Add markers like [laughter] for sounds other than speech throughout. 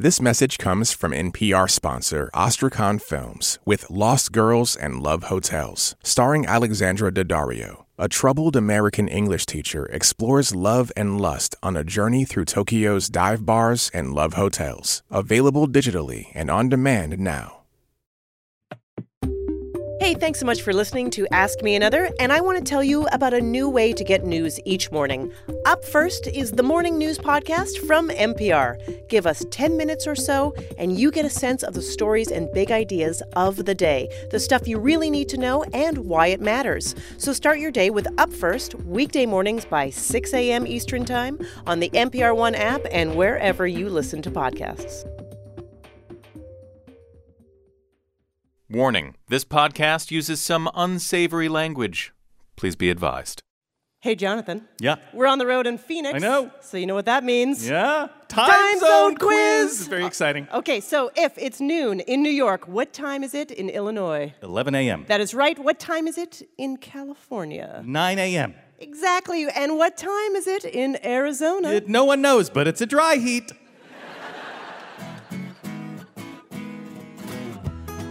This message comes from NPR sponsor Ostrakhan Films with Lost Girls and Love Hotels, starring Alexandra Daddario. A troubled American English teacher explores love and lust on a journey through Tokyo's dive bars and love hotels. Available digitally and on demand now. Hey, thanks so much for listening to Ask Me Another, and I want to tell you about a new way to get news each morning. Up first is the Morning News Podcast from NPR. Give us 10 minutes or so, and you get a sense of the stories and big ideas of the day, the stuff you really need to know and why it matters. So start your day with Up First, weekday mornings by 6 a.m. Eastern Time on the NPR One app and wherever you listen to podcasts. Warning this podcast uses some unsavory language. Please be advised. Hey, Jonathan. Yeah. We're on the road in Phoenix. I know. So you know what that means. Yeah. Time, Time zone, zone quiz. quiz. Very exciting. Uh, okay, so if it's noon in New York, what time is it in Illinois? 11 a.m. That is right. What time is it in California? 9 a.m. Exactly. And what time is it in Arizona? It- no one knows, but it's a dry heat.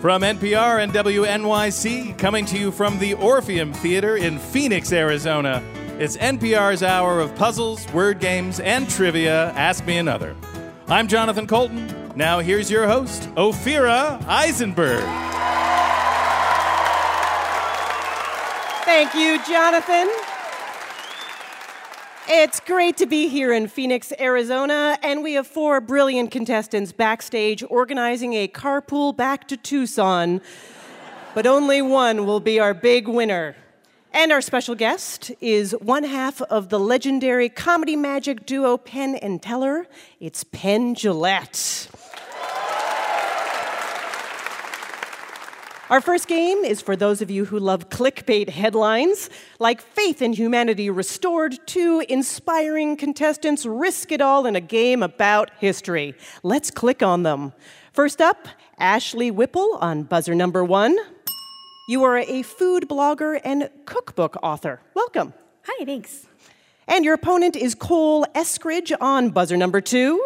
From NPR and WNYC, coming to you from the Orpheum Theater in Phoenix, Arizona, it's NPR's hour of puzzles, word games, and trivia. Ask Me Another. I'm Jonathan Coulton. Now here's your host, Ophira Eisenberg. Thank you, Jonathan. It's great to be here in Phoenix, Arizona, and we have four brilliant contestants backstage organizing a carpool back to Tucson. But only one will be our big winner. And our special guest is one half of the legendary comedy magic duo Penn and Teller. It's Penn Jillette. Our first game is for those of you who love clickbait headlines, like Faith in Humanity Restored, two inspiring contestants risk it all in a game about history. Let's click on them. First up, Ashley Whipple on buzzer number one. You are a food blogger and cookbook author. Welcome. Hi, thanks. And your opponent is Cole Eskridge on buzzer number two.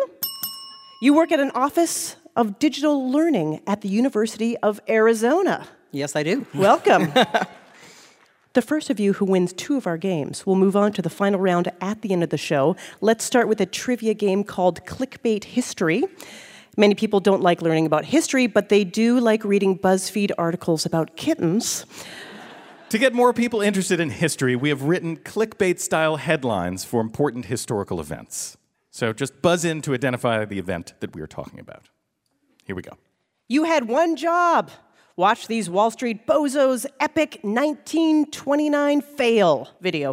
You work at an office of digital learning at the University of Arizona. Yes, I do. [laughs] Welcome. the first of you who wins two of our games will move on to the final round at the end of the show. Let's start with a trivia game called Clickbait History. Many people don't like learning about history, but they do like reading BuzzFeed articles about kittens. To get more people interested in history, we have written clickbait style headlines for important historical events. So just buzz in to identify the event that we are talking about. Here we go. You had one job. Watch these Wall Street bozos epic 1929 fail video.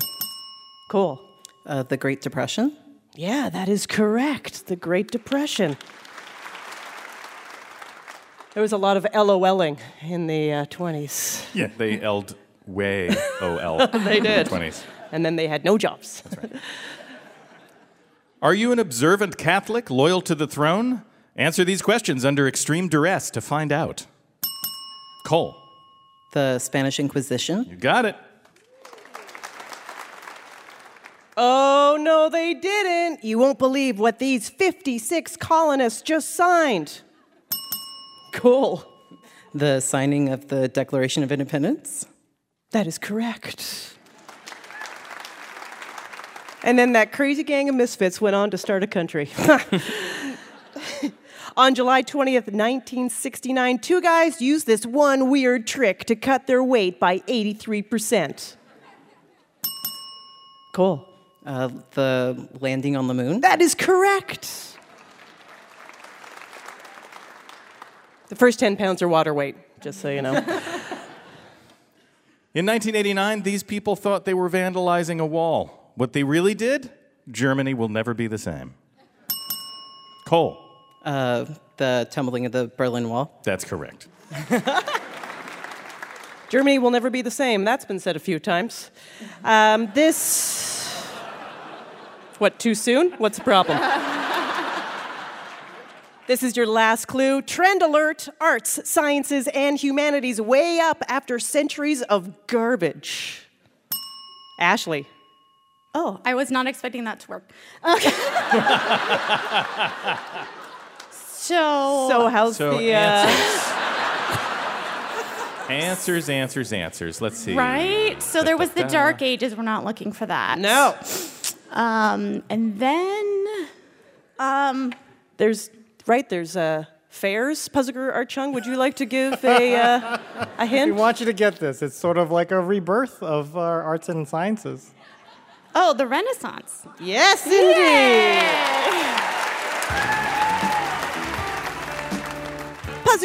Cool. Uh, the Great Depression. Yeah, that is correct. The Great Depression. There was a lot of LOLing in the uh, 20s. Yeah, they eld way [laughs] O L. They did. 20s. And then they had no jobs. That's right. Are you an observant Catholic loyal to the throne? Answer these questions under extreme duress to find out. Cole, The Spanish Inquisition. you got it. Oh, no, they didn't. You won't believe what these 56 colonists just signed. Cool. The signing of the Declaration of Independence. That is correct. And then that crazy gang of misfits went on to start a country. [laughs] on July 20th, 1969, two guys used this one weird trick to cut their weight by 83%. Cool. Uh, the landing on the moon. That is correct. The first 10 pounds are water weight, just so you know. [laughs] In 1989, these people thought they were vandalizing a wall. What they really did? Germany will never be the same. Cole, Uh, the tumbling of the Berlin Wall. that's correct. [laughs] Germany will never be the same. That's been said a few times. Um, this. What, too soon? What's the problem? [laughs] this is your last clue. Trend alert arts, sciences, and humanities way up after centuries of garbage. Ashley. Oh, I was not expecting that to work. [laughs] So, So how's So the uh, answers. [laughs] answers, answers, answers. Let's see. right? So there was the Da-da-da. Dark Ages. We're not looking for that. no? Um, and then um, There's right. There's uh, fairs. Puzzler Art Chung, would you like to give a uh, a [laughs] hint? We want you to get this. It's sort of like a rebirth of our arts and sciences. oh, the Renaissance. Yes, indeed.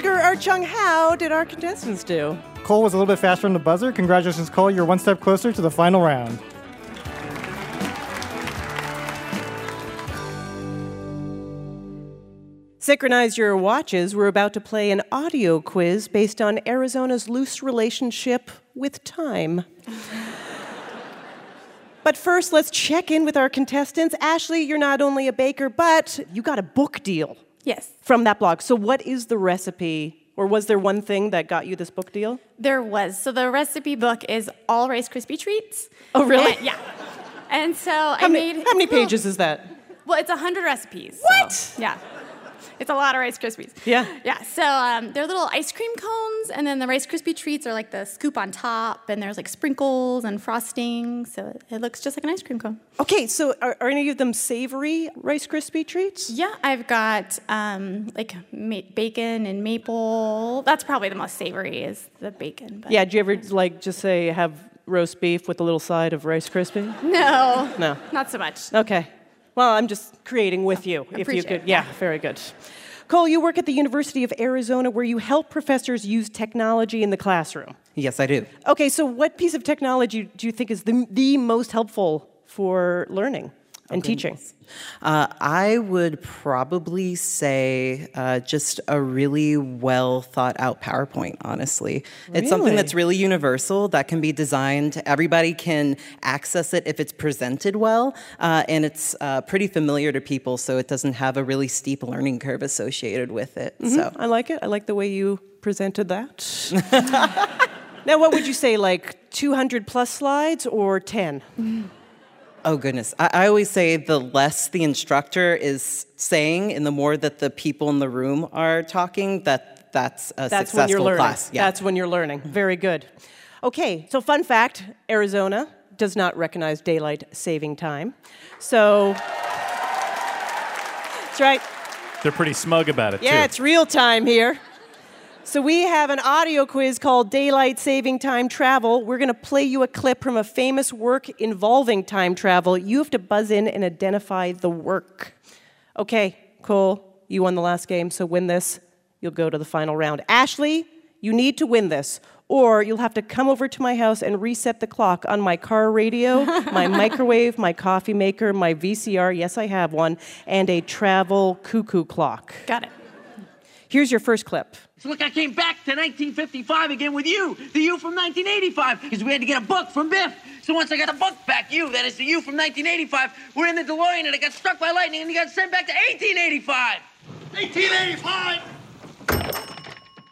Puzzler Art Chung, how did our contestants do? Cole was a little bit faster on the buzzer. Congratulations, Cole. You're one step closer to the final round. Synchronize your watches. We're about to play an audio quiz based on Arizona's loose relationship with time. but first, let's check in with our contestants. Ashley, you're not only a baker, but you got a book deal Yes. from that blog. So, what is the recipe? Or was there one thing that got you this book deal? There was. So the recipe book is all Rice Krispie treats. Oh, really? And- yeah. And so I How many, made. how many well, pages is that? Well, it's 100 recipes. What? so, yeah. It's a lot of Rice Krispies. Yeah. Yeah. So um, they're little ice cream cones, and then the Rice Krispie treats are like the scoop on top, and there's like sprinkles and frosting. So it, looks just like an ice cream cone. Okay, so are, are any of them savory Rice Krispie treats? Yeah, I've got um, like ma- bacon and maple. That's probably the most savory is the bacon. But Yeah, do you ever like just say have roast beef with a little side of Rice Krispie? No. No. Not so much. Okay. Well, I'm just creating with you. If you could. it. Yeah, very good. Cole, you work at the University of Arizona where you help professors use technology in the classroom. Yes, I do. Okay, so what piece of technology do you think is the, the most helpful for learning and teaching? Uh, I would probably say uh, just a really well thought out PowerPoint, honestly. It's something that's really universal that can be designed. Everybody can access it if it's presented well, uh, and it's uh, pretty familiar to people, so it doesn't have a really steep learning curve associated with it. So. I like it. I like the way you presented that. [laughs] now, what would you say, like 200 plus slides or 10? [laughs] Oh goodness! I, I always say the less the instructor is saying, and the more that the people in the room are talking, that that's a That's successful when you're learning. class. Yeah. That's when you're learning. Very good. Okay, so fun fact Arizona does not recognize daylight saving time. So, that's right. They're pretty smug about it, Yeah, too. it's real time here. So, we have an audio quiz called Daylight Saving Time Travel. We're going to play you a clip from a famous work involving time travel. You have to buzz in and identify the work. Okay, Cole, you won the last game, so win this. You'll go to the final round. Ashley, you need to win this, or you'll have to come over to my house and reset the clock on my car radio, my [laughs] microwave, my coffee maker, my VCR, yes, I have one, and a travel cuckoo clock. Got it. Here's your first clip. So look, I came back to 1955 again with you, the you from 1985, because we had to get a book from Biff. So once I got the book back, you, that is the you from 1985, we're in the DeLorean and it got struck by lightning and you got sent back to 1885. 1885!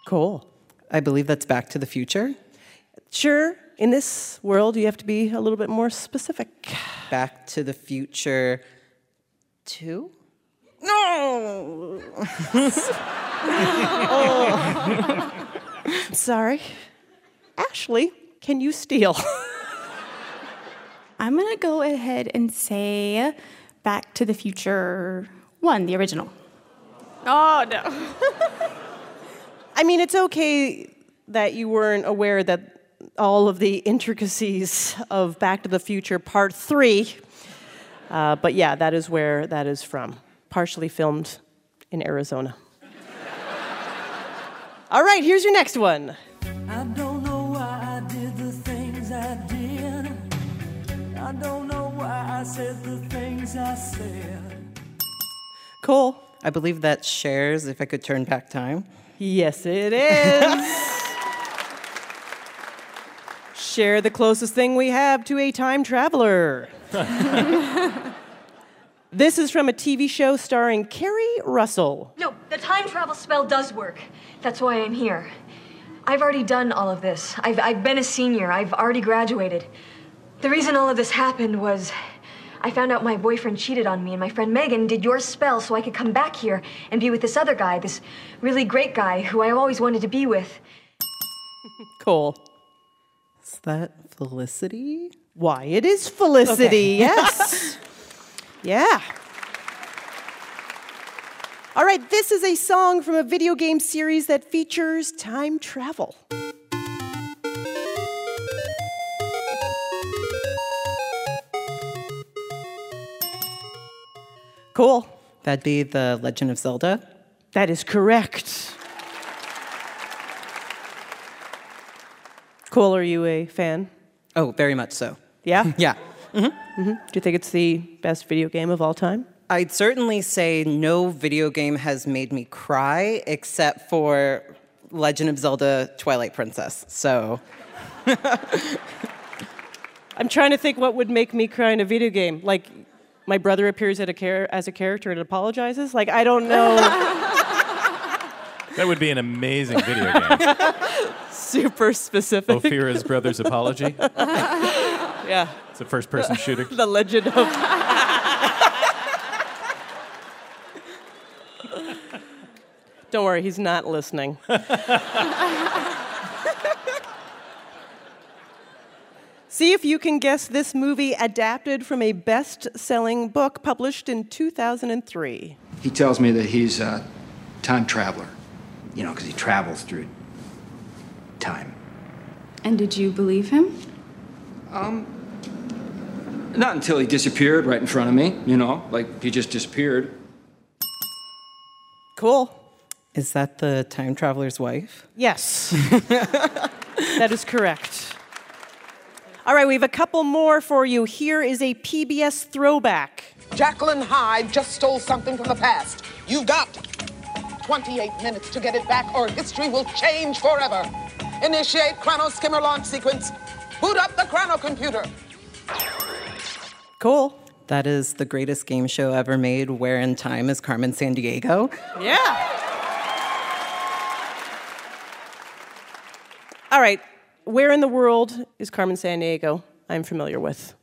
Cool. I believe that's Back to the Future. Sure, in this world, you have to be a little bit more specific. Back to the Future Two. No. [laughs] [laughs] Sorry. Ashley, can you steal? I'm going to go ahead and say Back to the Future 1, the original. Oh, no. [laughs] I mean, it's okay that you weren't aware that all of the intricacies of Back to the Future Part 3, uh, but yeah, that is where that is from. Partially filmed in Arizona. All right, here's your next one. I don't know why I did the things I did. I don't know why I said the things I said. Cole. I believe that Cher's. If I could turn back time. Yes, it is. [laughs] Cher the closest thing we have to a time traveler. [laughs] this is from a TV show starring Keri Russell. No, the time travel spell does work. That's why I'm here. I've already done all of this. I've, I've been a senior. I've already graduated. The reason all of this happened was I found out my boyfriend cheated on me, and my friend Megan did your spell so I could come back here and be with this other guy, this really great guy who I always wanted to be with. [laughs] cool. Is that Felicity? Why, it is Felicity, Okay. yes. [laughs] yeah. All right, this is a song from a video game series that features time travel. Cool. That'd be The Legend of Zelda. That is correct. Cool, are you a fan? Oh, very much so. Yeah? [laughs] Yeah. Hmm Do you think it's the best video game of all time? I'd certainly say no video game has made me cry except for Legend of Zelda Twilight Princess. So, [laughs] I'm trying to think what would make me cry in a video game. Like, my brother appears at a char- as a character and apologizes. Like, I don't know. [laughs] That would be an amazing video game. [laughs] Super specific. Ophira's Brother's Apology. yeah. It's a first person shooter. [laughs] The Legend of. [laughs] don't worry, he's not listening. [laughs] See if you can guess this movie adapted from a best selling book published in 2003. He tells me that he's a time traveler, you know, because he travels through time. And did you believe him? Um, not until he disappeared right in front of me, you know, like he just disappeared. Cool. is that the time traveler's wife? Yes. [laughs] that is correct. All right, we have a couple more for you. Here is a PBS throwback. Jacqueline Hyde just stole something from the past. You've got 28 minutes to get it back, or history will change forever. Initiate Chrono Skimmer launch sequence. Boot up the Chrono computer. Cool. That is the greatest game show ever made, where in time is Carmen Sandiego. Yeah. All right, where in the world is Carmen Sandiego? I'm familiar with.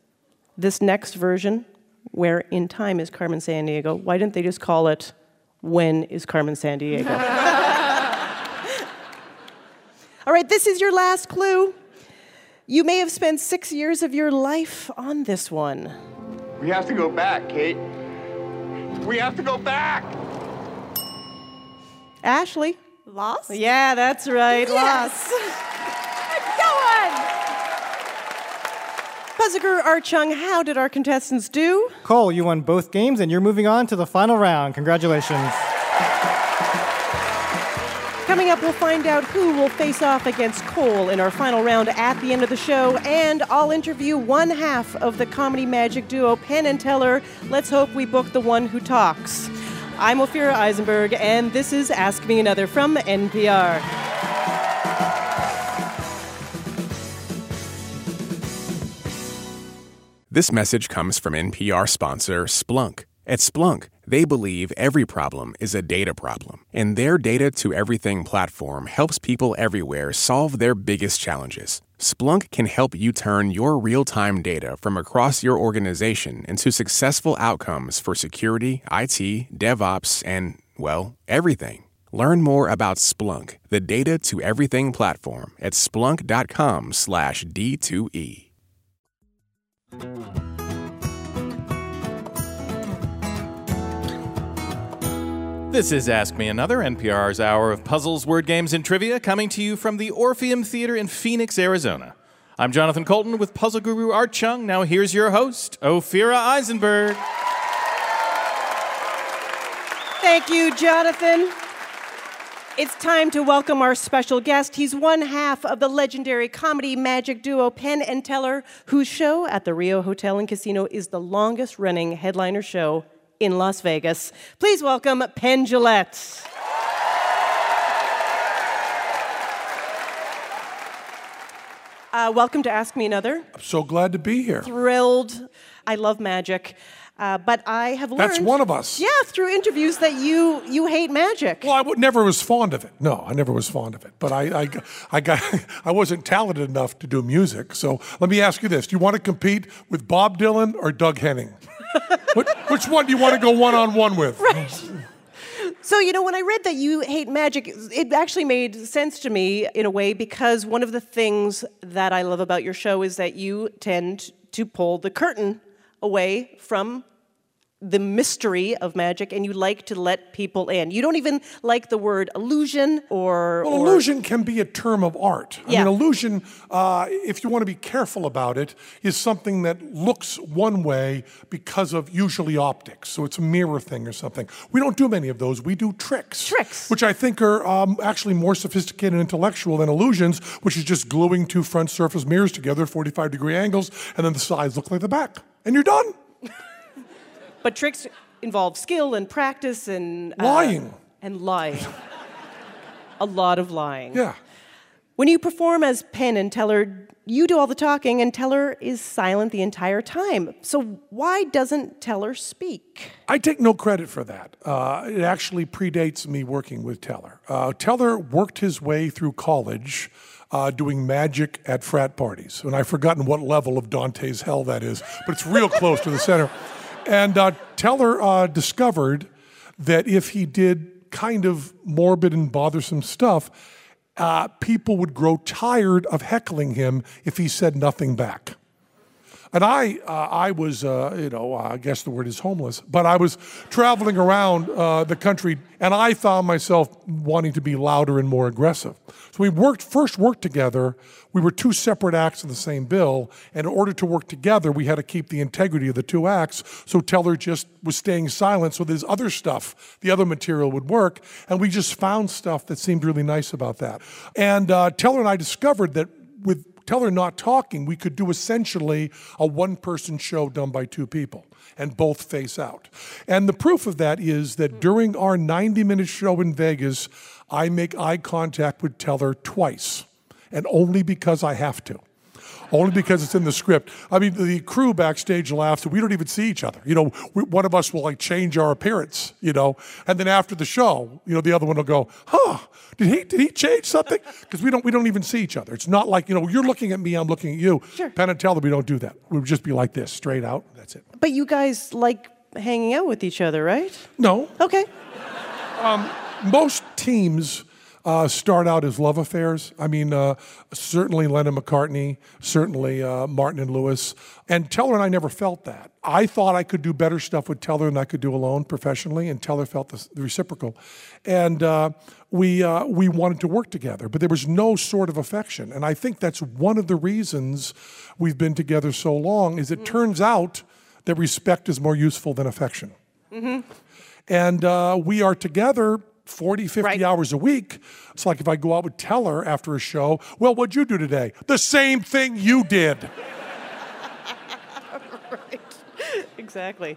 This next version, where in time is Carmen Sandiego, why didn't they just call it When is Carmen Sandiego? [laughs] All right, this is your last clue. You may have spent six years of your life on this one. We have to go back, Kate. We have to go back. Ashley. Lost? Yeah, that's right. Yes. Lost. [laughs] Puzziger Art Chung, how did our contestants do? Cole, you won both games and you're moving on to the final round. Congratulations. Coming up, we'll find out who will face off against Cole in our final round at the end of the show, and I'll interview one half of the comedy magic duo Penn and Teller. Let's hope we book the one who talks. I'm Ophira Eisenberg, and this is Ask Me Another from NPR. This message comes from NPR sponsor Splunk. At Splunk, they believe every problem is a data problem, and their data to everything platform helps people everywhere solve their biggest challenges. Splunk can help you turn your real time data from across your organization into successful outcomes for security, IT, DevOps, and, well, everything. Learn more about Splunk, the data to everything platform, at splunk.com/slash D2E. This is Ask Me Another, NPR's hour of puzzles, word games, and trivia, coming to you from the Orpheum Theater in Phoenix, Arizona. I'm Jonathan Coulton with puzzle guru Art Chung. Now here's your host, Ophira Eisenberg. Thank you, Jonathan. It's time to welcome our special guest. He's one half of the legendary comedy magic duo Penn and Teller, whose show at the Rio Hotel and Casino is the longest running headliner show in Las Vegas. Please welcome Penn Jillette. Uh, welcome to Ask Me Another. I'm so glad to be here. Thrilled. I love magic. Uh, but I have learned. That's one of us. Yeah, through interviews that you you hate magic. Well, I w- never was fond of it. No, I never was fond of it. But I I got, [laughs] I wasn't talented enough to do music. So let me ask you this: Do you want to compete with Bob Dylan or Doug Henning? Which, which one do you want to go one on one with? [laughs] Right. So, you know, when I read that you hate magic, it actually made sense to me in a way because one of the things that I love about your show is that you tend to pull the curtain away from the mystery of magic and you like to let people in. You don't even like the word illusion or. Well, or- illusion can be a term of art. I Yeah. mean, illusion, uh, if you want to be careful about it, is something that looks one way because of usually optics. So it's a mirror thing or something. We don't do many of those. We do tricks. Tricks. Which I think are um, actually more sophisticated and intellectual than illusions, which is just gluing two front surface mirrors together 45 degree angles, and then the sides look like the back. And you're done. But tricks involve skill and practice and. uh, Lying. and lying. a lot of lying. Yeah. When you perform as Penn and Teller, you do all the talking, and Teller is silent the entire time. So why doesn't Teller speak? I take no credit for that. Uh, it actually predates me working with Teller. Uh, Teller worked his way through college uh, doing magic at frat parties. And I've forgotten what level of Dante's hell that is, but it's real close to the center. [laughs] And uh, Teller uh, discovered that if he did kind of morbid and bothersome stuff, uh, people would grow tired of heckling him if he said nothing back. And I, uh, I was, uh, you know, I guess the word is homeless, but I was traveling around uh, the country, and I found myself wanting to be louder and more aggressive. So we worked first worked together. We were two separate acts in the same bill, and in order to work together, we had to keep the integrity of the two acts. So Teller just was staying silent, so this other stuff, the other material would work, and we just found stuff that seemed really nice about that. And uh, Teller and I discovered that with Teller not talking, we could do essentially a one person show done by two people and both face out. And the proof of that is that during our 90 minute show in Vegas, I make eye contact with Teller twice, and only because I have to. Only because it's in the script. I mean, the crew backstage laughs, and we don't even see each other. You know, we, one of us will like change our appearance, you know, and then after the show, you know, the other one will go, "Huh? Did he did he change something?" [laughs] Because we don't we don't even see each other. It's not like you know you're looking at me, I'm looking at you. Sure. Penn and Teller, we don't do that. We would just be like this, straight out. That's it. But you guys like hanging out with each other, right? No. Okay. Um, most teams uh, start out as love affairs. I mean, uh, certainly Lennon McCartney, certainly uh, Martin and Lewis. And Teller and I never felt that. I thought I could do better stuff with Teller than I could do alone professionally, and Teller felt the, the reciprocal. And uh, we, uh, we wanted to work together, but there was no sort of affection. And I think that's one of the reasons we've been together so long is it turns out that respect is more useful than affection Mm-hmm. and uh, we are together 40 50 hours a week it's like if i go out with teller after a show well what'd you do today the same thing you did [laughs] right. Exactly.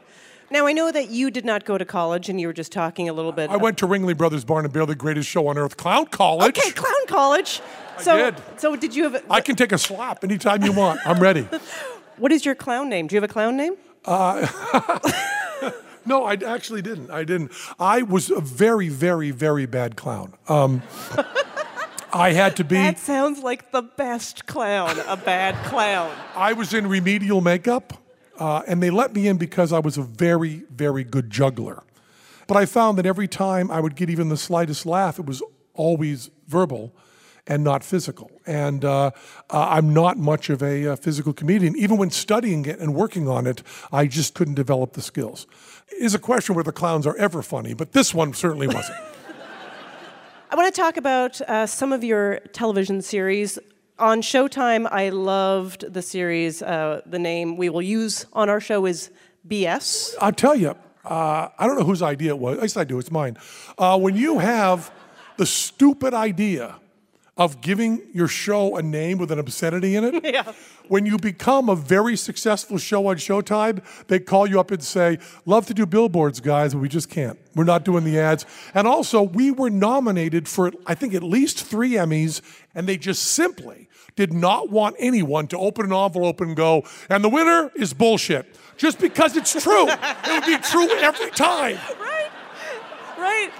Now, I know that you did not go to college and you were just talking a little bit. i went to ringling brothers barnum and bailey the greatest show on earth clown college Okay, clown college. I So, did. so did you have? i can take a slap anytime you want i'm ready [laughs] What is your clown name? Do you have a clown name? Uh, [laughs] no, I actually didn't. I didn't. I was a very, very, very bad clown. Um, I had to be. That sounds like the best clown. A bad clown. I was in remedial makeup, uh, and they let me in because I was a very, very good juggler. But I found that every time I would get even the slightest laugh, it was always verbal and not physical. And uh, uh, I'm not much of a uh, physical comedian. Even when studying it and working on it, I just couldn't develop the skills. It is a question whether clowns are ever funny, but this one certainly wasn't. [laughs] I want to talk about uh, some of your television series. On Showtime, I loved the series. Uh, the name we will use on our show is BS. I'll tell you, uh, I don't know whose idea it was. At least I do, it's mine. Uh, when you have the stupid idea of giving your show a name with an obscenity in it. [laughs] Yeah. When you become a very successful show on Showtime, they call you up and say, Love to do billboards, guys, but we just can't. We're not doing the ads. And also, we were nominated for, I think, at least three Emmys, and they just simply did not want anyone to open an envelope and go, and the winner is bullshit. Just because it's true. it would be true every time. [laughs] Right. Right?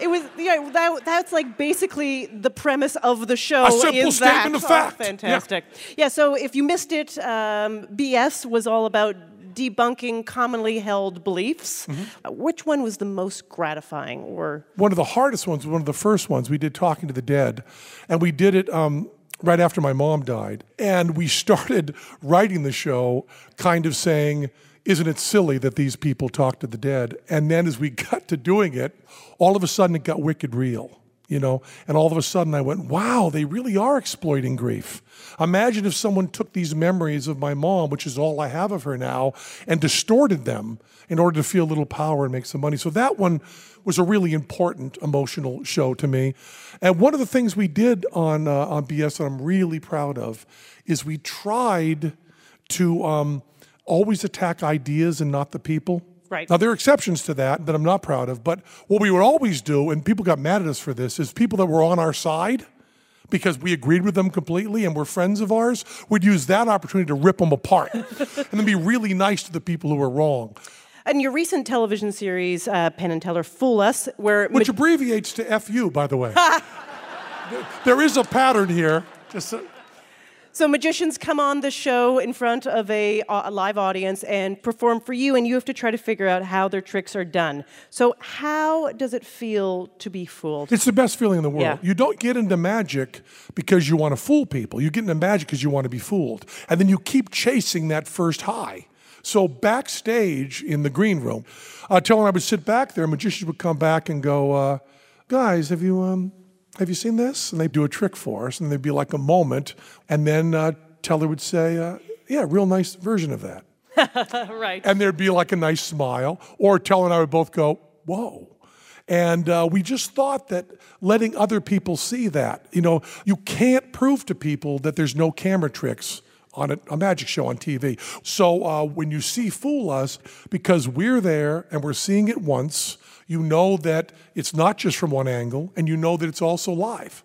It was yeah. That, that's like basically the premise of the show. A simple is that. statement of Oh, fact. Yeah. fantastic. Yeah. So if you missed it, um, BS was all about debunking commonly held beliefs. Mm-hmm. Uh, which one was the most gratifying? Or One of the hardest ones, one of the first ones, we did Talking to the Dead, and we did it um, right after my mom died. And we [laughs] started writing the show kind of saying, Isn't it silly that these people talk to the dead? And then as we [laughs] got to doing it, all of a sudden it got wicked real. You know, and all of a sudden I went, wow, they really are exploiting grief. Imagine if someone took these memories of my mom, which is all I have of her now, and distorted them in order to feel a little power and make some money. So that one was a really important emotional show to me. And one of the things we did on uh, on BS that I'm really proud of is we tried to um, always attack ideas and not the people. Right. Now there are exceptions to that that I'm not proud of, but what we would always do, and people got mad at us for this, is people that were on our side because we agreed with them completely and were friends of ours, would use that opportunity to rip them apart [laughs] and then be really nice to the people who were wrong. and your recent television series, uh, Penn and Teller, Fool Us, where Which abbreviates to FU, by the way. [laughs] There- is a pattern here. Just So magicians come on the show in front of a, a live audience and perform for you, and you have to try to figure out how their tricks are done. So how does it feel to be fooled? It's the best feeling in the world. Yeah. You don't get into magic because you want to fool people. You get into magic because you want to be fooled. And then you keep chasing that first high. So backstage in the green room, uh, Tell and I would sit back there, magicians would come back and go, uh, guys, have you, um, have you seen this? And they'd do a trick for us, and there'd be like a moment. And then uh, Teller would say, uh, yeah, real nice version of that. [laughs] right. And there'd be like a nice smile. Or Teller and I would both go, whoa. And uh, we just thought that letting other people see that, you know, you can't prove to people that there's no camera tricks on a, a magic show on TV. So uh, when you see Fool Us, because we're there and we're seeing it once, you know that it's not just from one angle and you know that it's also live.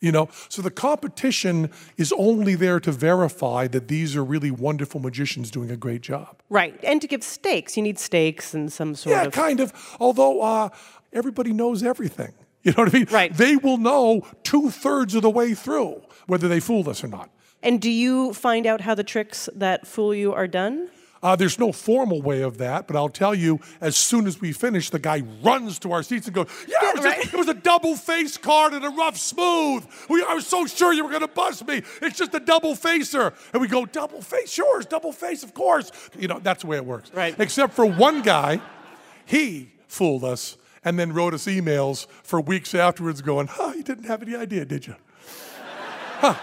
You know, so the competition is only there to verify that these are really wonderful magicians doing a great job. Right. And to give stakes, you need stakes and some sort Yeah, of. kind of. Although uh, everybody knows everything. [laughs] You know what I mean? Right. They will know two thirds of the way through whether they fooled us or not. And do you find out how the tricks that fool you are done? Uh, there's no formal way of that, but I'll tell you, as soon as we finish, the guy runs to our seats and goes, Yeah, it was, a, it was a double face card and a rough smooth. We, I was so sure you were going to bust me. It's just a double facer. And we go, Double face? Sure, it's double face, of course. You know, that's the way it works. Right. Except for one guy, he fooled us and then wrote us emails for weeks afterwards going, Huh, you didn't have any idea, did you? Huh.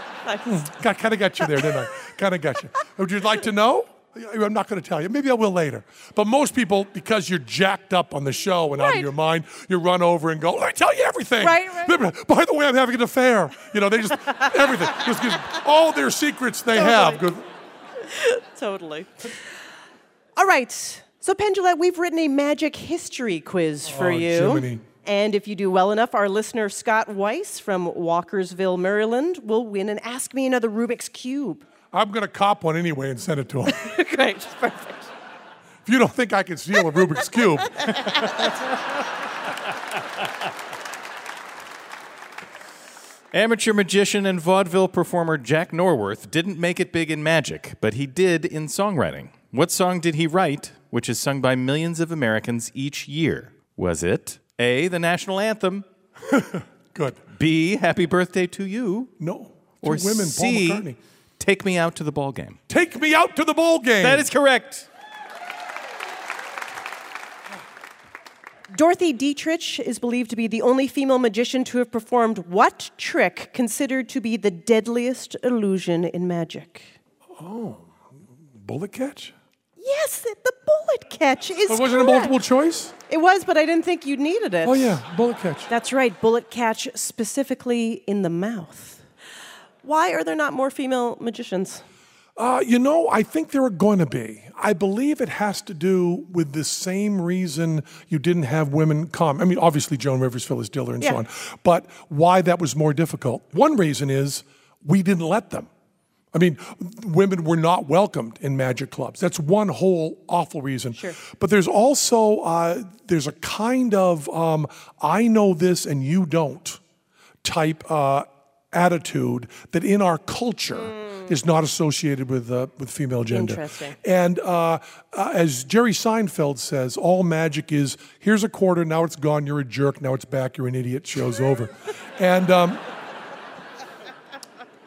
Got, kind of got you there, didn't I? Kind of got you. Would you like to know? I'm not going to tell you. Maybe I will later. But most people, because you're jacked up on the show and out of your mind, you run over and go, "Let me tell you everything." Right, right. By the way, I'm having an affair. You know, they just [laughs] everything, just, just all their secrets they have. Totally. All right. So, Penn Jillette, we've written a magic history quiz for Oh, you. Jiminy. And if you do well enough, our listener Scott Weiss from Walkersville, Maryland, will win an Ask Me Another Rubik's Cube. I'm going to cop one anyway and send it to him. [laughs] Great, perfect. if you don't think I can steal a Rubik's cube, [laughs] Amateur magician and vaudeville performer Jack Norworth didn't make it big in magic, but he did in songwriting. What song did he write, which is sung by millions of Americans each year? Was it A, the national anthem? [laughs] Good. B, Happy Birthday to You? No. Or Two women, Paul C, McCartney. Take Me Out to the Ball Game. take me out to the ball game. That is correct. Dorothy Dietrich is believed to be the only female magician to have performed what trick considered to be the deadliest illusion in magic? Oh, bullet catch? Yes, the, the bullet catch is. But wasn't it correct. multiple choice? It was, but I didn't think you needed it. Oh, yeah, bullet catch. That's right, bullet catch specifically in the mouth. Why are there not more female magicians? Uh, you know, I think there are going to be. I believe it has to do with the same reason you didn't have women come. I mean, obviously, Joan Rivers, Phyllis Diller, and Yeah. so on. But why that was more difficult. One reason is we didn't let them. I mean, women were not welcomed in magic clubs. That's one whole awful reason. Sure. But there's also uh, there's a kind of um, I know this and you don't type uh, attitude that in our culture is not associated with uh, with female gender. Interesting. And uh, uh, as Jerry Seinfeld says, all magic is here's a quarter, now it's gone, you're a jerk, now it's back, you're an idiot, show's over. [laughs] and um,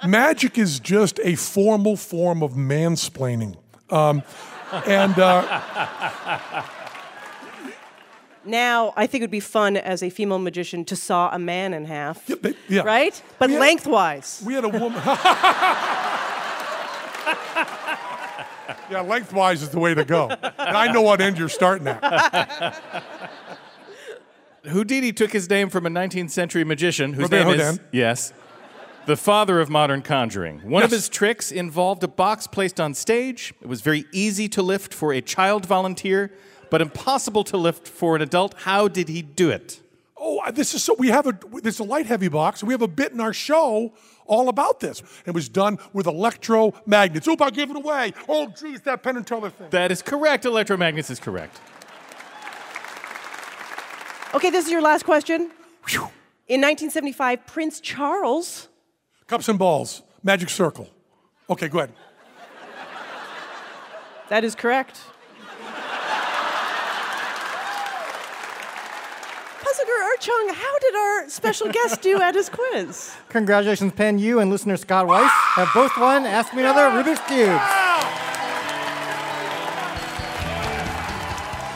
magic is just a formal form of mansplaining. Um, and uh, [laughs] Now, I think it would be fun as a female magician to saw a man in half. yeah. Right? But We had- lengthwise. we had a woman. [laughs] yeah, lengthwise is the way to go. And I know what end you're starting at. Houdini took his name from a 19th century magician whose Robert name is yes, the father of modern conjuring. One of his tricks involved a box placed on stage. It was very easy to lift for a child volunteer, but impossible to lift for an adult. How did he do it? Oh, this is so. We have a this is a light heavy box. We have a bit in our show all about this. It was done with electromagnets. Oop! I gave it away. Oh, geez, that Penn and Teller thing. That is correct. Electromagnets is correct. Okay, this is your last question. In 1975, Prince Charles. Cups and balls. Magic circle. Okay, go ahead. That is correct. Art Chung, how did our special guest do at his quiz? [laughs] Congratulations, Penn. You and listener Scott Weiss have both won Ask Me Another Rubik's Cube.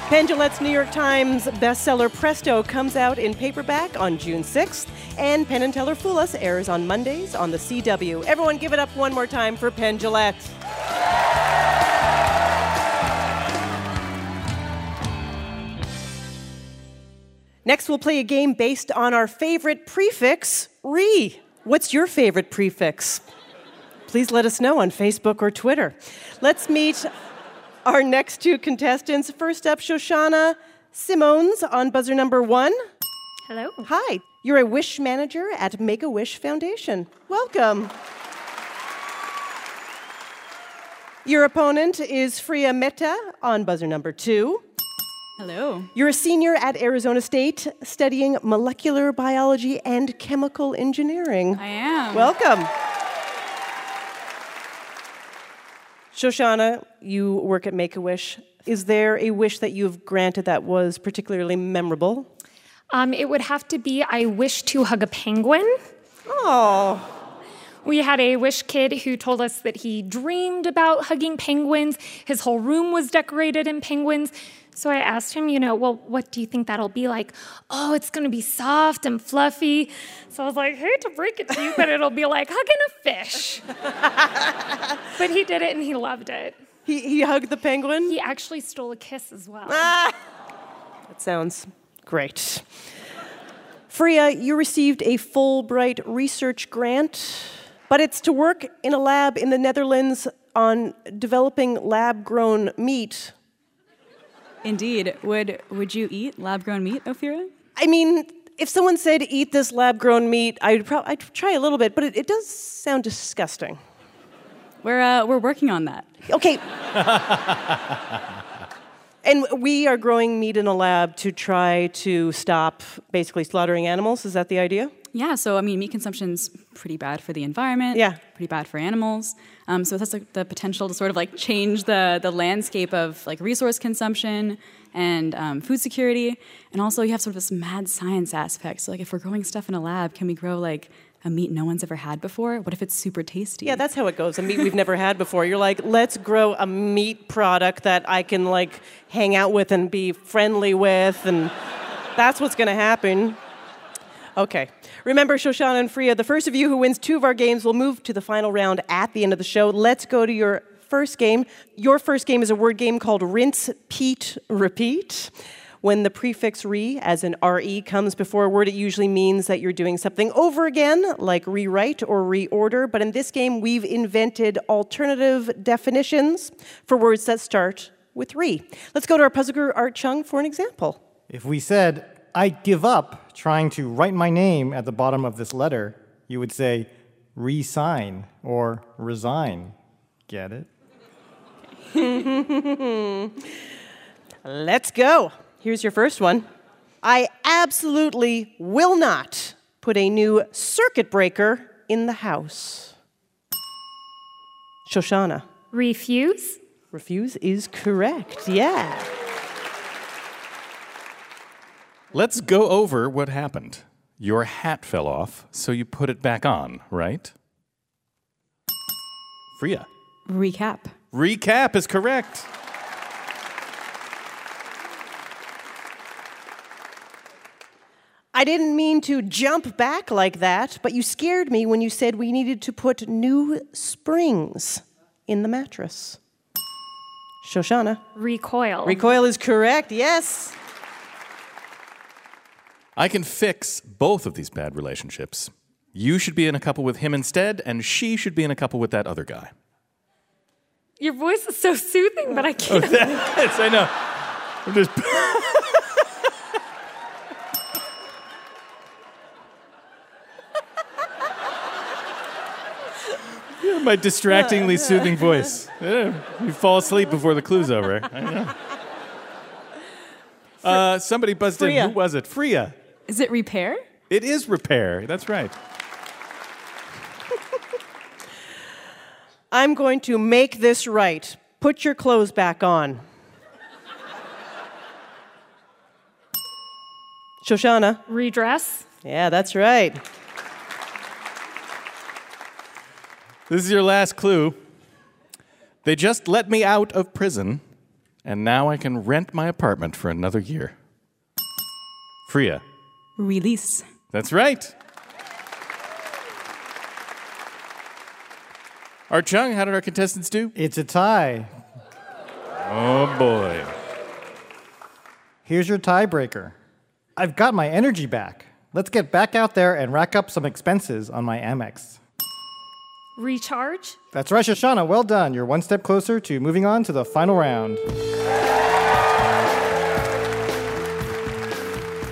Penn Jillette's New York Times bestseller Presto comes out in paperback on June 6th, and Penn and Teller Fool Us airs on Mondays on the CW. Everyone give it up one more time for Penn Jillette. Next, we'll play a game based on our favorite prefix, re. What's your favorite prefix? Please let us know on Facebook or Twitter. Let's meet our next two contestants. First up, Shoshana Simons on buzzer number one. Hello. Hi. You're a wish manager at Make a Wish Foundation. Welcome. Your opponent is Freya Mehta on buzzer number two. Hello. You're a senior at Arizona State studying molecular biology and chemical engineering. I am. Welcome. Shoshana, you work at Make a Wish. Is there a wish that you've granted that was particularly memorable? Um, it would have to be I wish to hug a penguin. Oh. We had a wish kid who told us that he dreamed about hugging penguins. His whole room was decorated in penguins. So I asked him, you know, well, what do you think that'll be like? Oh, it's gonna be soft and fluffy. So I was like, hate to break it to you, but it'll be like hugging a fish. [laughs] but he did it and he loved it. He, he hugged the penguin? He actually stole a kiss as well. Ah! That sounds great. Freya, you received a Fulbright research grant, but it's to work in a lab in the Netherlands on developing lab grown meat. Indeed. Would would you eat lab grown meat, Ophira? I mean, if someone said eat this lab grown meat, I'd, prob- I'd try a little bit, but it, it does sound disgusting. We're uh, we're working on that. Okay. And we are growing meat in a lab to try to stop basically slaughtering animals. Is that the idea? Yeah, so I mean, meat consumption's pretty bad for the environment. Yeah. pretty bad for animals. Um, so it has like, the potential to sort of like change the the landscape of like resource consumption and um, food security. And also, you have sort of this mad science aspect. So like, if we're growing stuff in a lab, can we grow like a meat no one's ever had before? What if it's super tasty? Yeah, that's how it goes. A meat we've never had before. You're like, let's grow a meat product that I can like hang out with and be friendly with, and that's what's going to happen. Okay. Remember, Shoshana and Freya, the first of you who wins two of our games will move to the final round at the end of the show. Let's go to your first game. Your first game is a word game called Rinse, Peat, Repeat. When the prefix re, as in re, comes before a word, it usually means that you're doing something over again, like rewrite or reorder. But in this game, we've invented alternative definitions for words that start with re. Let's go to our puzzle guru, Art Chung, for an example. If we said, I give up trying to write my name at the bottom of this letter, you would say, resign or resign. Get it? Let's go. Here's your first one. I absolutely will not put a new circuit breaker in the house. Shoshana. Refuse? Refuse is correct, yeah. Let's go over what happened. Your hat fell off, so you put it back on, right? Freya. Recap. Recap is correct. I didn't mean to jump back like that, but you scared me when you said we needed to put new springs in the mattress. Shoshana. Recoil. Recoil is correct, yes. I can fix both of these bad relationships. You should be in a couple with him instead, and she should be in a couple with that other guy. Your voice is so soothing, but I [laughs] Oh, can't. Oh, yes, I know. I'm just. [laughs] Yeah, My distractingly soothing voice. Yeah, you fall asleep before the clue's over. I know. Uh, somebody buzzed Freya. in. Who was it? Freya. Is it repair? It is repair. That's right. I'm going to make this right. Put your clothes back on. Shoshana. Redress. Yeah, that's right. This is your last clue. They just let me out of prison, and now I can rent my apartment for another year. Freya. Release. That's right. Art Chung, how did our contestants do? It's a tie. Oh boy. Here's your tiebreaker. I've got my energy back. Let's get back out there and rack up some expenses on my Amex. Recharge. That's right, Shoshana. Well done. You're one step closer to moving on to the final round.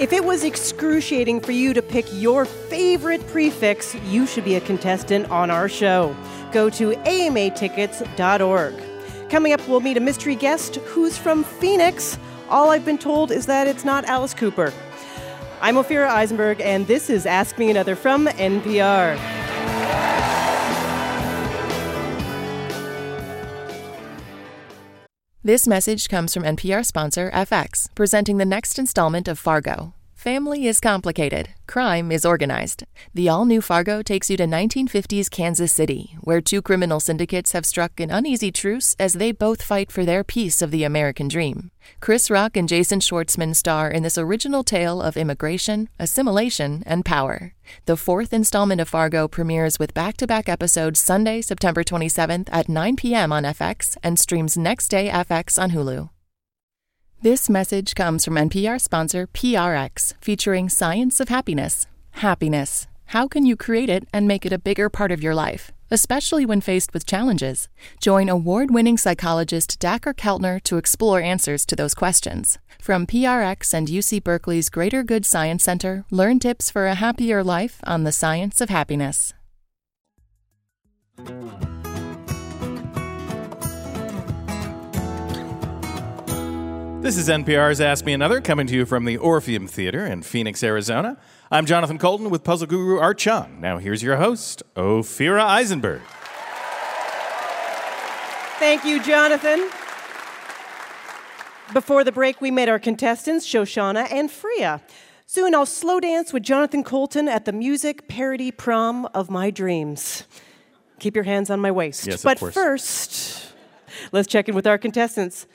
If it was excruciating for you to pick your favorite prefix, you should be a contestant on our show. Go to amatickets.org. Coming up, we'll meet a mystery guest who's from Phoenix. All I've been told is that it's not Alice Cooper. I'm Ophira Eisenberg, and this is Ask Me Another from NPR. This message comes from NPR sponsor FX, presenting the next installment of Fargo. Family is complicated, crime is organized. The all new Fargo takes you to 1950s Kansas City, where two criminal syndicates have struck an uneasy truce as they both fight for their piece of the American dream. Chris Rock and Jason Schwartzman star in this original tale of immigration, assimilation, and power. The fourth installment of Fargo premieres with back to back episodes Sunday, September 27th at 9 p.m. on FX and streams next day FX on Hulu. This message comes from NPR sponsor PRX, featuring Science of Happiness. Happiness. How can you create it and make it a bigger part of your life, especially when faced with challenges? Join award winning psychologist Dacher Keltner to explore answers to those questions. From PRX and UC Berkeley's Greater Good Science Center, learn tips for a happier life on the science of happiness. This is NPR's Ask Me Another, coming to you from the Orpheum Theater in Phoenix, Arizona. I'm Jonathan Coulton with puzzle guru Art Chung. Now here's your host, Ophira Eisenberg. Thank you, Jonathan. Before the break, we met our contestants, Shoshana and Freya. Soon I'll slow dance with Jonathan Coulton at the music parody prom of my dreams. Keep your hands on my waist. Yes, of but course. first, let's check in with our contestants.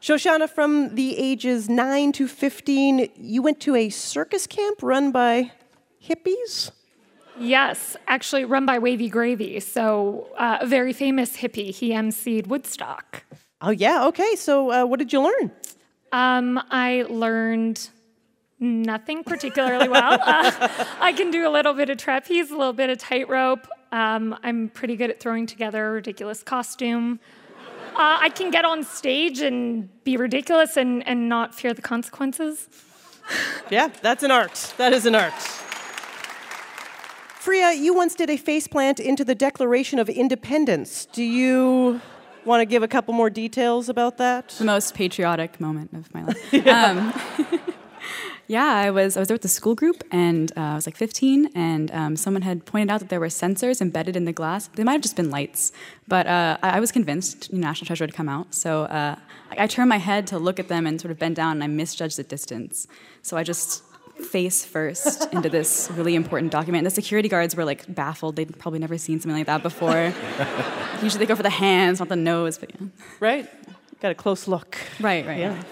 Shoshana, from the ages 9 to 15, you went to a circus camp run by hippies? Yes, actually run by Wavy Gravy. So, uh, a very famous hippie. He emceed Woodstock. Oh, yeah, okay. So, uh, what did you learn? Um, I learned nothing particularly well. [laughs] Uh, I can do a little bit of trapeze, a little bit of tightrope. Um, I'm pretty good at throwing together a ridiculous costume. Uh, I can get on stage and be ridiculous and, and not fear the consequences. [laughs] Yeah, that's an art. That is an art. Freya, you once did a faceplant into the Declaration of Independence. Do you want to give a couple more details about that? The most patriotic moment of my life. yeah. [laughs] Um, [laughs] yeah, I was I was there with the school group, and uh, I was like 15, and um, someone had pointed out that there were sensors embedded in the glass. They might have just been lights, but uh, I, I, was convinced National Treasure had come out. So uh, I, I turned my head to look at them and sort of bend down, and I misjudged the distance. So I just face first [laughs] into this really important document. And the security guards were like baffled. They'd probably never seen something like that before. [laughs] Usually they go for the hands, not the nose, but yeah. Right? Got a close look. Right, right. Yeah.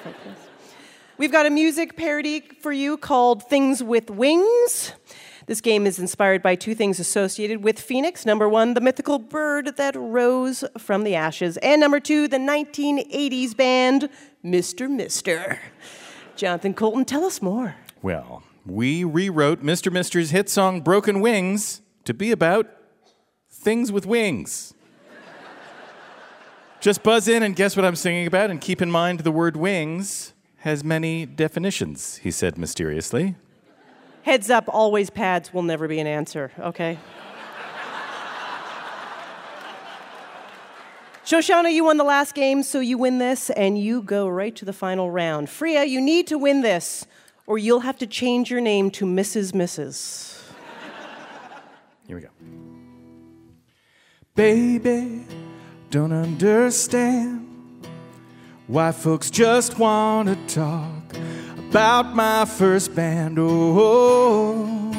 We've got a music parody for you called Things with Wings. This game is inspired by two things associated with Phoenix. Number one, the mythical bird that rose from the ashes. And number two, the 1980s band Mr. Mister. Jonathan Coulton, tell us more. Well, we rewrote Mr. Mister's hit song Broken Wings to be about things with wings. Just buzz in and guess what I'm singing about, and keep in mind the word wings has many definitions, he said mysteriously. Heads up, always pads will never be an answer, okay? Shoshana, you won the last game, so you win this, and you go right to the final round. Freya, you need to win this or you'll have to change your name to Mrs. Mrs. Here we go. Baby, don't understand why folks just want to talk about my first band. Oh,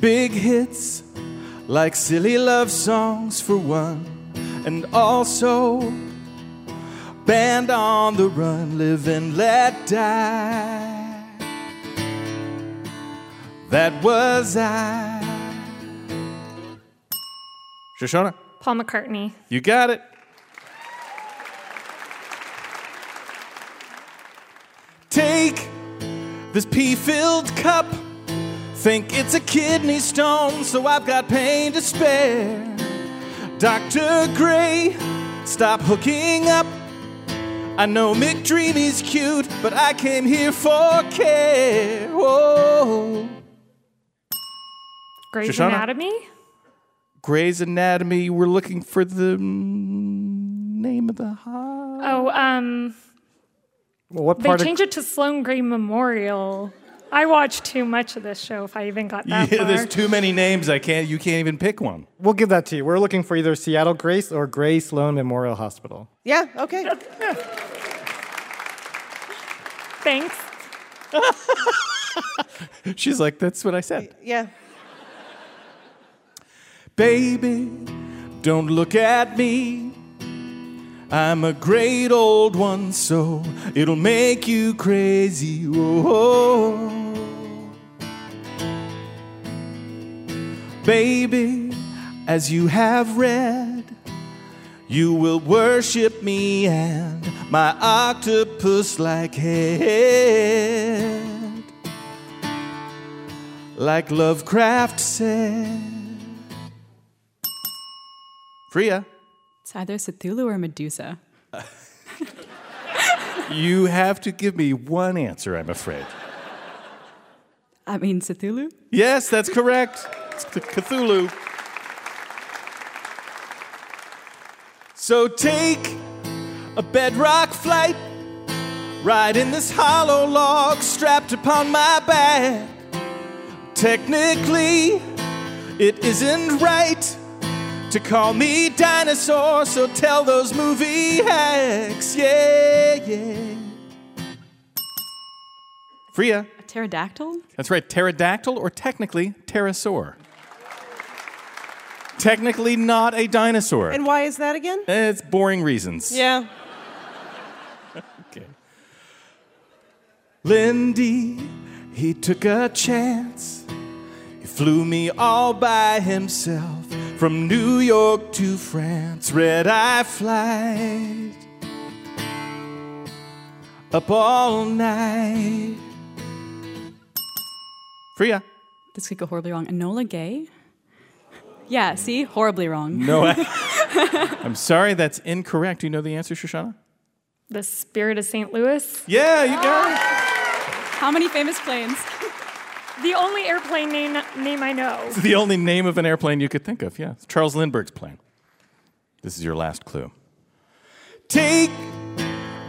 big hits like silly love songs for one, and also Band on the run, live and let die. That was I. Shoshana? Paul McCartney. You got it. Take this pea filled cup. Think it's a kidney stone, so I've got pain to spare. Dr. Gray, stop hooking up I know McDreamy's cute, but I came here for care. Whoa. Grey's Shoshana? Anatomy? Grey's Anatomy. We're looking for the name of the hospital. Oh, um. Well, what They part of- changed it to Sloan Grey Memorial. I watched too much of this show if I even got that Yeah, far. there's too many names. I can't. You can't even pick one. We'll give that to you. We're looking for either Seattle Grace or Grey Sloan Memorial Hospital. Yeah, okay. [laughs] Thanks. [laughs] She's like, that's what I said. Yeah. Baby, don't look at me. I'm a great old one, so it'll make you crazy. Oh, baby, as you have read, you will worship me and my octopus like head. Like Lovecraft said. Freya. It's either Cthulhu or Medusa. [laughs] You have to give me one answer, I'm afraid. I mean, Cthulhu? Yes, that's correct. It's Cthulhu. So take a bedrock flight, ride in this hollow log strapped upon my back. Technically, it isn't right to call me dinosaur, so tell those movie hacks, yeah, yeah. Freya. A pterodactyl? That's right, pterodactyl or technically pterosaur. Technically not a dinosaur. And why is that again? It's boring reasons. Yeah. [laughs] Okay. Lindy, he took a chance. He flew me all by himself from New York to France. Red eye flight. up all night. Freya. This could go horribly wrong. Enola Gay? Yeah, see? Horribly wrong. No, I, [laughs] I'm sorry, that's incorrect. Do you know the answer, Shoshana? The Spirit of St. Louis. Yeah, you got it. How many famous planes? The only airplane name, name I know. It's the only name of an airplane you could think of. Yeah, it's Charles Lindbergh's plane. This is your last clue. Take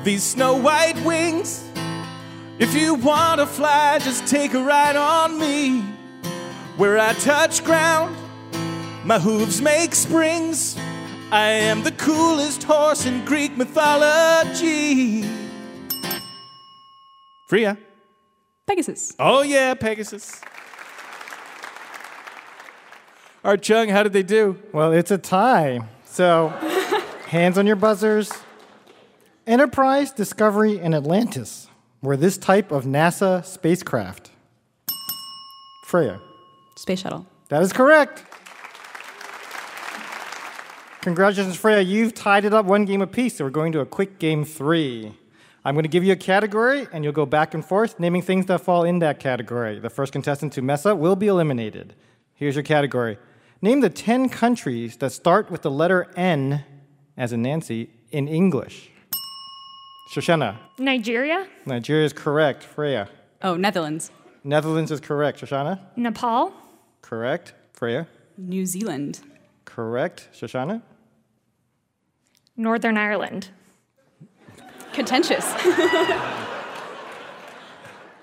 these snow white wings. If you want to fly, just take a ride on me. Where I touch ground, my hooves make springs. I am the coolest horse in Greek mythology. Freya. Pegasus. Oh, yeah, Pegasus. All right, Chung, how did they do? Well, it's a tie. So, [laughs] hands on your buzzers. Enterprise, Discovery, and Atlantis were this type of NASA spacecraft. Freya. Space shuttle. That is correct. Congratulations, Freya. You've tied it up one game apiece, so we're going to a quick game three. I'm going to give you a category, and you'll go back and forth, naming things that fall in that category. The first contestant to mess up will be eliminated. Here's your category Name the 10 countries that start with the letter N, as in Nancy, in English. Shoshana. Nigeria, Nigeria is correct. Freya. Oh, Netherlands. Netherlands is correct. Shoshana. Nepal, Correct. Freya. New Zealand. Correct. Shoshana. Northern Ireland. Contentious. [laughs]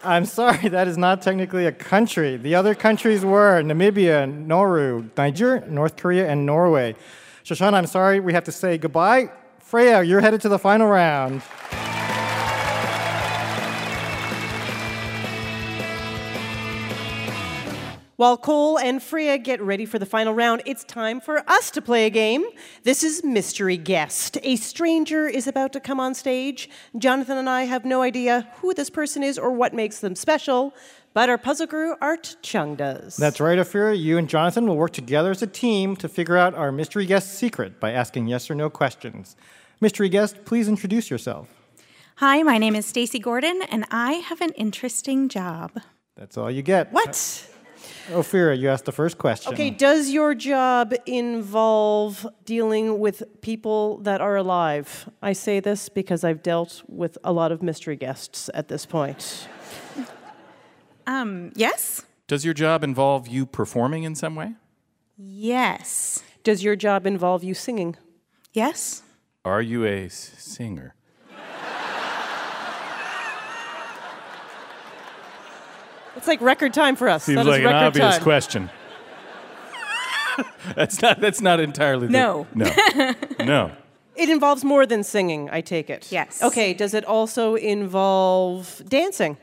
I'm sorry, that is not technically a country. The other countries were Namibia, Nauru, Niger, North Korea, and Norway. Shoshana, I'm sorry, we have to say goodbye. Freya, you're headed to the final round. While Cole and Freya get ready for the final round, it's time for us to play a game. This is Mystery Guest. A stranger is about to come on stage. Jonathan and I have no idea who this person is or what makes them special, but our puzzle guru, Art Chung, does. That's right, Ophira. You and Jonathan will work together as a team to figure out our mystery guest secret by asking yes or no questions. Mystery guest, please introduce yourself. Hi, my name is Stacy Gordon, and I have an interesting job. That's all you get. What? Ophira, you asked the first question. Okay, does your job involve dealing with people that are alive? I say this because I've dealt with a lot of mystery guests at this point. [laughs] Um, yes? Does your job involve you performing in some way? Yes. Does your job involve you singing? Yes. Are you a singer? It's like record time for us. Seems That is like an record obvious time. question. [laughs] that's not. That's not entirely. the- No. No. [laughs] no. It involves more than singing, I take it. Yes. Okay, does it also involve dancing?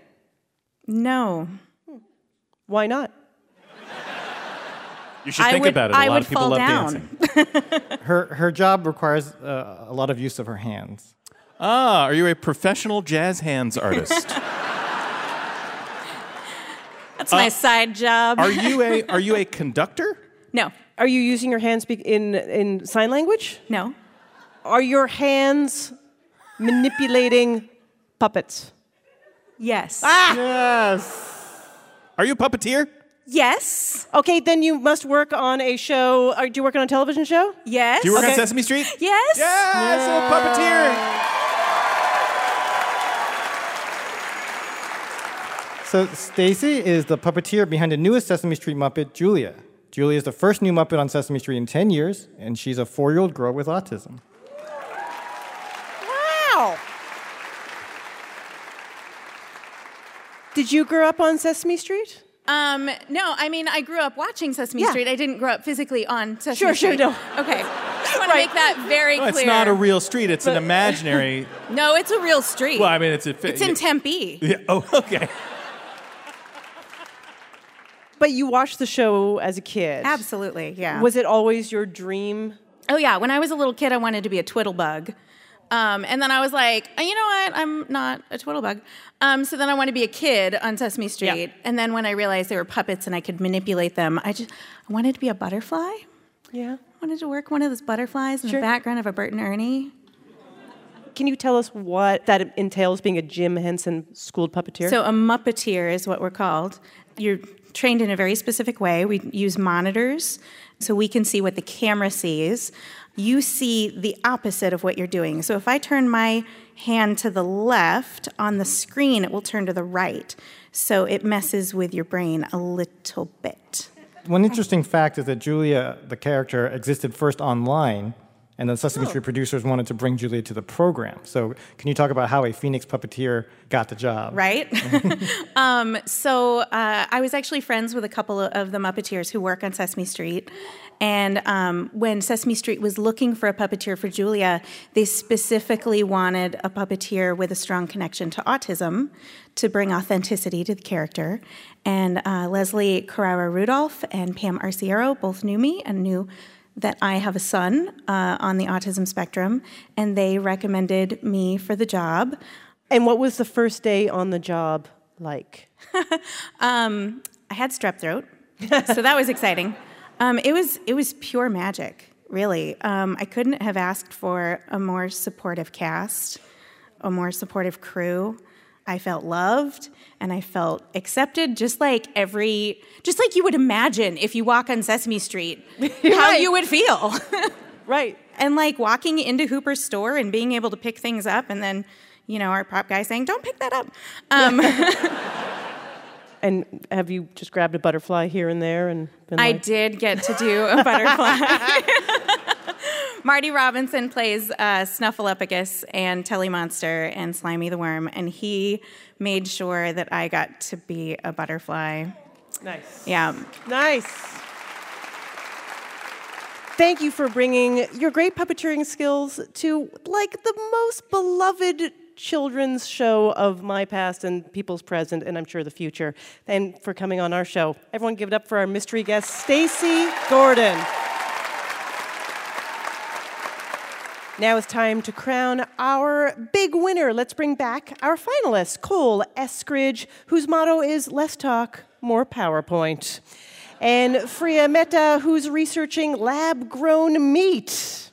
No. Why not? You should I think would- about it. A I lot would of people love down. dancing. [laughs] Her, her job requires uh, a lot of use of her hands. Ah, are you a professional jazz hands artist? That's my side job. are you a [laughs] Are you a conductor? No. Are you using your hands in in sign language? No. Are your hands manipulating puppets? Yes. Ah! Yes. Are you a puppeteer? Yes. Okay, then you must work on a show. Are, do you work on a television show? Yes. Do you work on Sesame Street? Yes. Yes, a puppeteer. So Stacy is the puppeteer behind the newest Sesame Street Muppet, Julia. Julia is the first new Muppet on Sesame Street in 10 years, and she's a four-year-old girl with autism. Wow. Did you grow up on Sesame Street? Um, no, I mean, I grew up watching Sesame Yeah. Street. I didn't grow up physically on Sesame Street. Sure, sure, Street. no. Okay. [laughs] Just want to make that very No, clear. it's not a real street. It's an imaginary. [laughs] No, it's a real street. well, I mean, it's a. it's in Tempe. Yeah. Oh, [laughs] okay. But you watched the show as a kid. Absolutely, yeah. Was it always your dream? Oh yeah, when I was a little kid, I wanted to be a twiddlebug. Um, and then I was like, "Uh, you know what? I'm not a twiddlebug. Um, so then I wanted to be a kid on Sesame Street. And then when I realized they were puppets and I could manipulate them, I just I wanted to be a butterfly. Yeah. I wanted to work one of those butterflies in Sure. the background of a Bert and Ernie. Can you tell us what that entails being a Jim Henson schooled puppeteer? So, a Muppeteer is what we're called. You're trained in a very specific way. We use monitors so we can see what the camera sees. You see the opposite of what you're doing. So, if I turn my hand to the left on the screen, it will turn to the right. So, it messes with your brain a little bit. One interesting fact is that Julia, the character, existed first online, and the Sesame Street producers wanted to bring Julia to the program. So, can you talk about how a Phoenix puppeteer got the job? Right? [laughs] um, so uh, I was actually friends with a couple of the Muppeteers who work on Sesame Street. And um, when Sesame Street was looking for a puppeteer for Julia, they specifically wanted a puppeteer with a strong connection to autism to bring authenticity to the character. And uh, Leslie Carrara Rudolph and Pam Arciero both knew me and knew that I have a son uh, on the autism spectrum, and they recommended me for the job. And what was the first day on the job like? [laughs] um, I had strep throat, so that was exciting. Um, it was it was pure magic, really. Um, I couldn't have asked for a more supportive cast, a more supportive crew. I felt loved and I felt accepted, just like every, just like you would imagine if you walk on Sesame Street, [laughs] how you would feel. [laughs] right. And like walking into Hooper's store and being able to pick things up, and then, you know, our prop guy saying, "Don't pick that up." Um, [laughs] and have you just grabbed a butterfly here and there and been I like, did get to do a butterfly. Marty Robinson plays uh, Snuffleupagus and Telly Monster and Slimy the Worm, and he made sure that I got to be a butterfly. Nice. Yeah. Nice. Thank you for bringing your great puppeteering skills to like the most beloved children's show of my past and people's present, and I'm sure the future, and for coming on our show. Everyone give it up for our mystery guest, Stacy Gordon. Now it's time to crown our big winner. Let's bring back our finalist, Cole Eskridge, whose motto is less talk, more PowerPoint. And Freya Mehta, who's researching lab grown meat.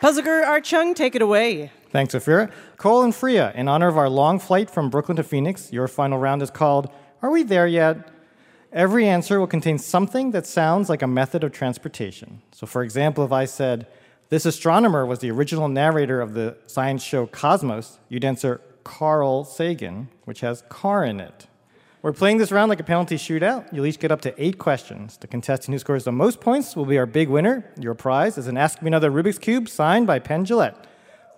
Puzzlegar Art Chung, take it away. Thanks, Ophira. Cole and Freya, in honor of our long flight from Brooklyn to Phoenix, your final round is called Are We There Yet? Every answer will contain something that sounds like a method of transportation. So, for example, if I said, This astronomer was the original narrator of the science show Cosmos, you'd answer Carl Sagan, which has car in it. We're playing this round like a penalty shootout. You'll each get up to eight questions. The contestant who scores the most points will be our big winner. Your prize is an Ask Me Another Rubik's Cube signed by Penn Jillette.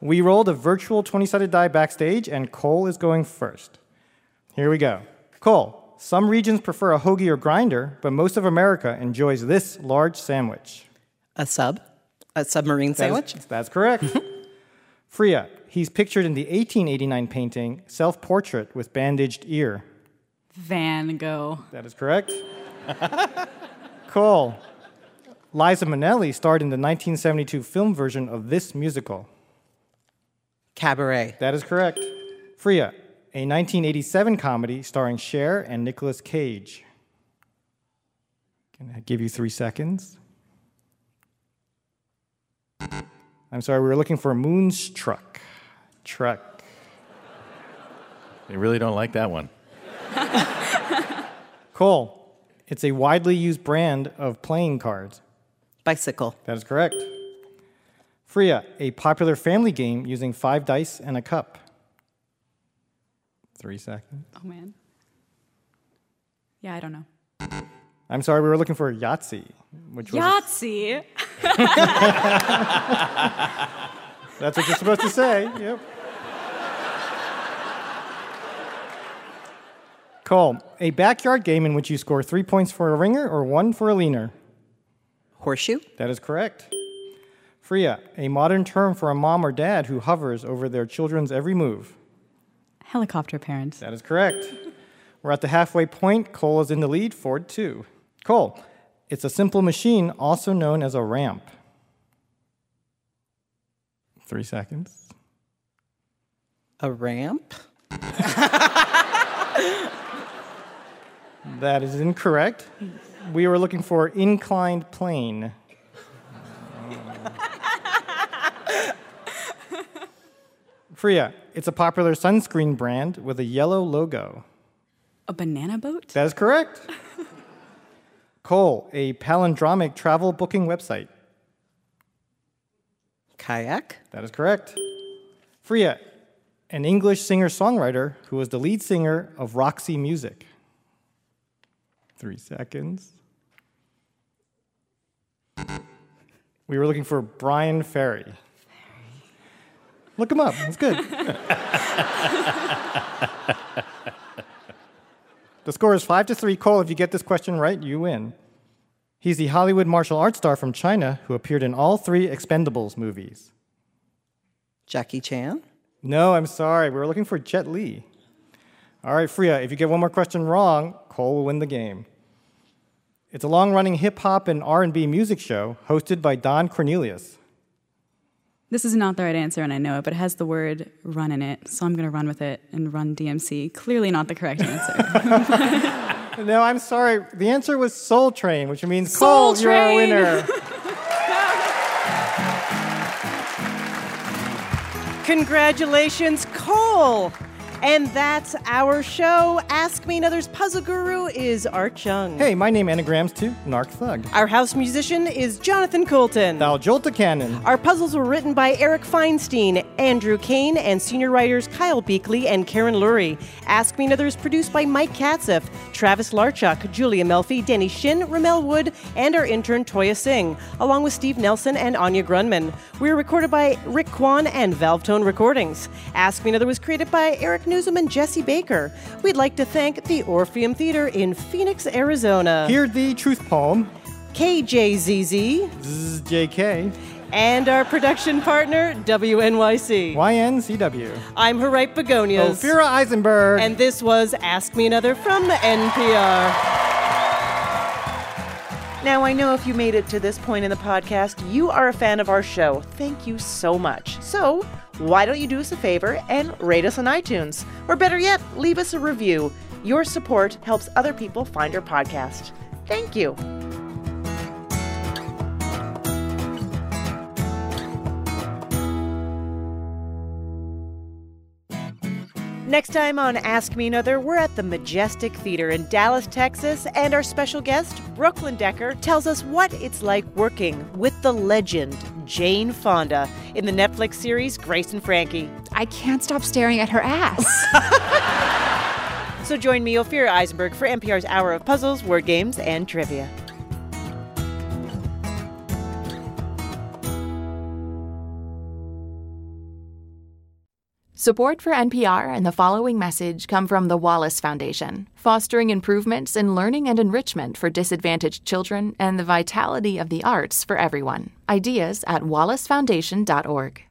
We rolled a virtual 20 sided die backstage, and Cole is going first. Here we go. Cole, some regions prefer a hoagie or grinder, but most of America enjoys this large sandwich. A sub? A submarine That is- sandwich? that's correct. [laughs] Freya, he's pictured in the 1889 painting Self Portrait with Bandaged Ear. Van Gogh. That is correct. [laughs] Cole, Liza Minnelli starred in the 1972 film version of this musical. Cabaret. That is correct. Freya, a 1987 comedy starring Cher and Nicolas Cage. Can I give you three seconds? I'm sorry, we were looking for Moonstruck. Truck. They really don't like that one. [laughs] Cole, it's a widely used brand of playing cards. Bicycle. That is correct. Freya, a popular family game using five dice and a cup. Three seconds. Oh man. Yeah, I don't know. I'm sorry, we were looking for Yahtzee, which was. Yahtzee. [laughs] That's what you're supposed to say. Yep. Cole, a backyard game in which you score three points for a ringer or one for a leaner. Horseshoe? That is correct. Freya, a modern term for a mom or dad who hovers over their children's every move. Helicopter parents. That is correct. We're at the halfway point. Cole is in the lead, Ford 2. Cole, it's a simple machine also known as a ramp. Three seconds. A ramp? That is incorrect. We were looking for inclined plane. Freya, it's a popular sunscreen brand with a yellow logo. A banana boat? That is correct. [laughs] Cole, a palindromic travel booking website. Kayak? That is correct. Freya, an English singer songwriter who was the lead singer of Roxy Music. Three seconds. We were looking for Bryan Ferry. Look him up, it's good. the score is five to three. Cole, if you get this question right, you win. He's the Hollywood martial arts star from China who appeared in all three Expendables movies. Jackie Chan? No, I'm sorry. We were looking for Jet Li. All right, Freya, if you get one more question wrong, Cole will win the game. It's a long-running hip hop and R&B music show hosted by Don Cornelius. This is not the right answer, and I know it, but it has the word run in it, so I'm going to run with it and run DMC. Clearly not the correct answer. [laughs] no, I'm sorry. The answer was Soul Train, which means Soul Cole, you're our Train! winner. [laughs] Congratulations, Cole! And that's our show. Ask Me Another's puzzle guru is Art Chung. hey, my name anagrams to Narc Thug. Our house musician is Jonathan Coulton. Thou Jolta Cannon. Our puzzles were written by Eric Feinstein, Andrew Kane, and senior writers Kyle Beakley and Karen Lurie. Ask Me Another is produced by Mike Katzeff, Travis Larchuk, Julia Melfi, Denny Shin, Ramel Wood, and our intern Toya Singh, along with Steve Nelson and Anya Grundmann. We were recorded by Rick Kwan and Valvetone Recordings. Ask Me Another was created by Eric Nuzum and Jesse Baker. We'd like to thank the Orpheum Theater in Phoenix, Arizona. Hear the truth poem. KJZZ. JK. And our production partner, WNYC. YNCW. I'm Harite Begonias. Ophira Eisenberg. And this was Ask Me Another from NPR. Now, I know if you made it to this point in the podcast, you are a fan of our show. Thank you so much. So, why don't you do us a favor and rate us on iTunes? Or better yet, leave us a review. Your support helps other people find our podcast. Thank you. Next time on Ask Me Another, we're at the Majestic Theater in Dallas, Texas, and our special guest, Brooklyn Decker, tells us what it's like working with the legend, Jane Fonda, in the Netflix series Grace and Frankie. I can't stop staring at her ass. [laughs] [laughs] So join me, Ophira Eisenberg, for NPR's Hour of Puzzles, Word Games, and Trivia. Support for NPR and the following message come from the Wallace Foundation, fostering improvements in learning and enrichment for disadvantaged children and the vitality of the arts for everyone. Ideas at wallacefoundation.org.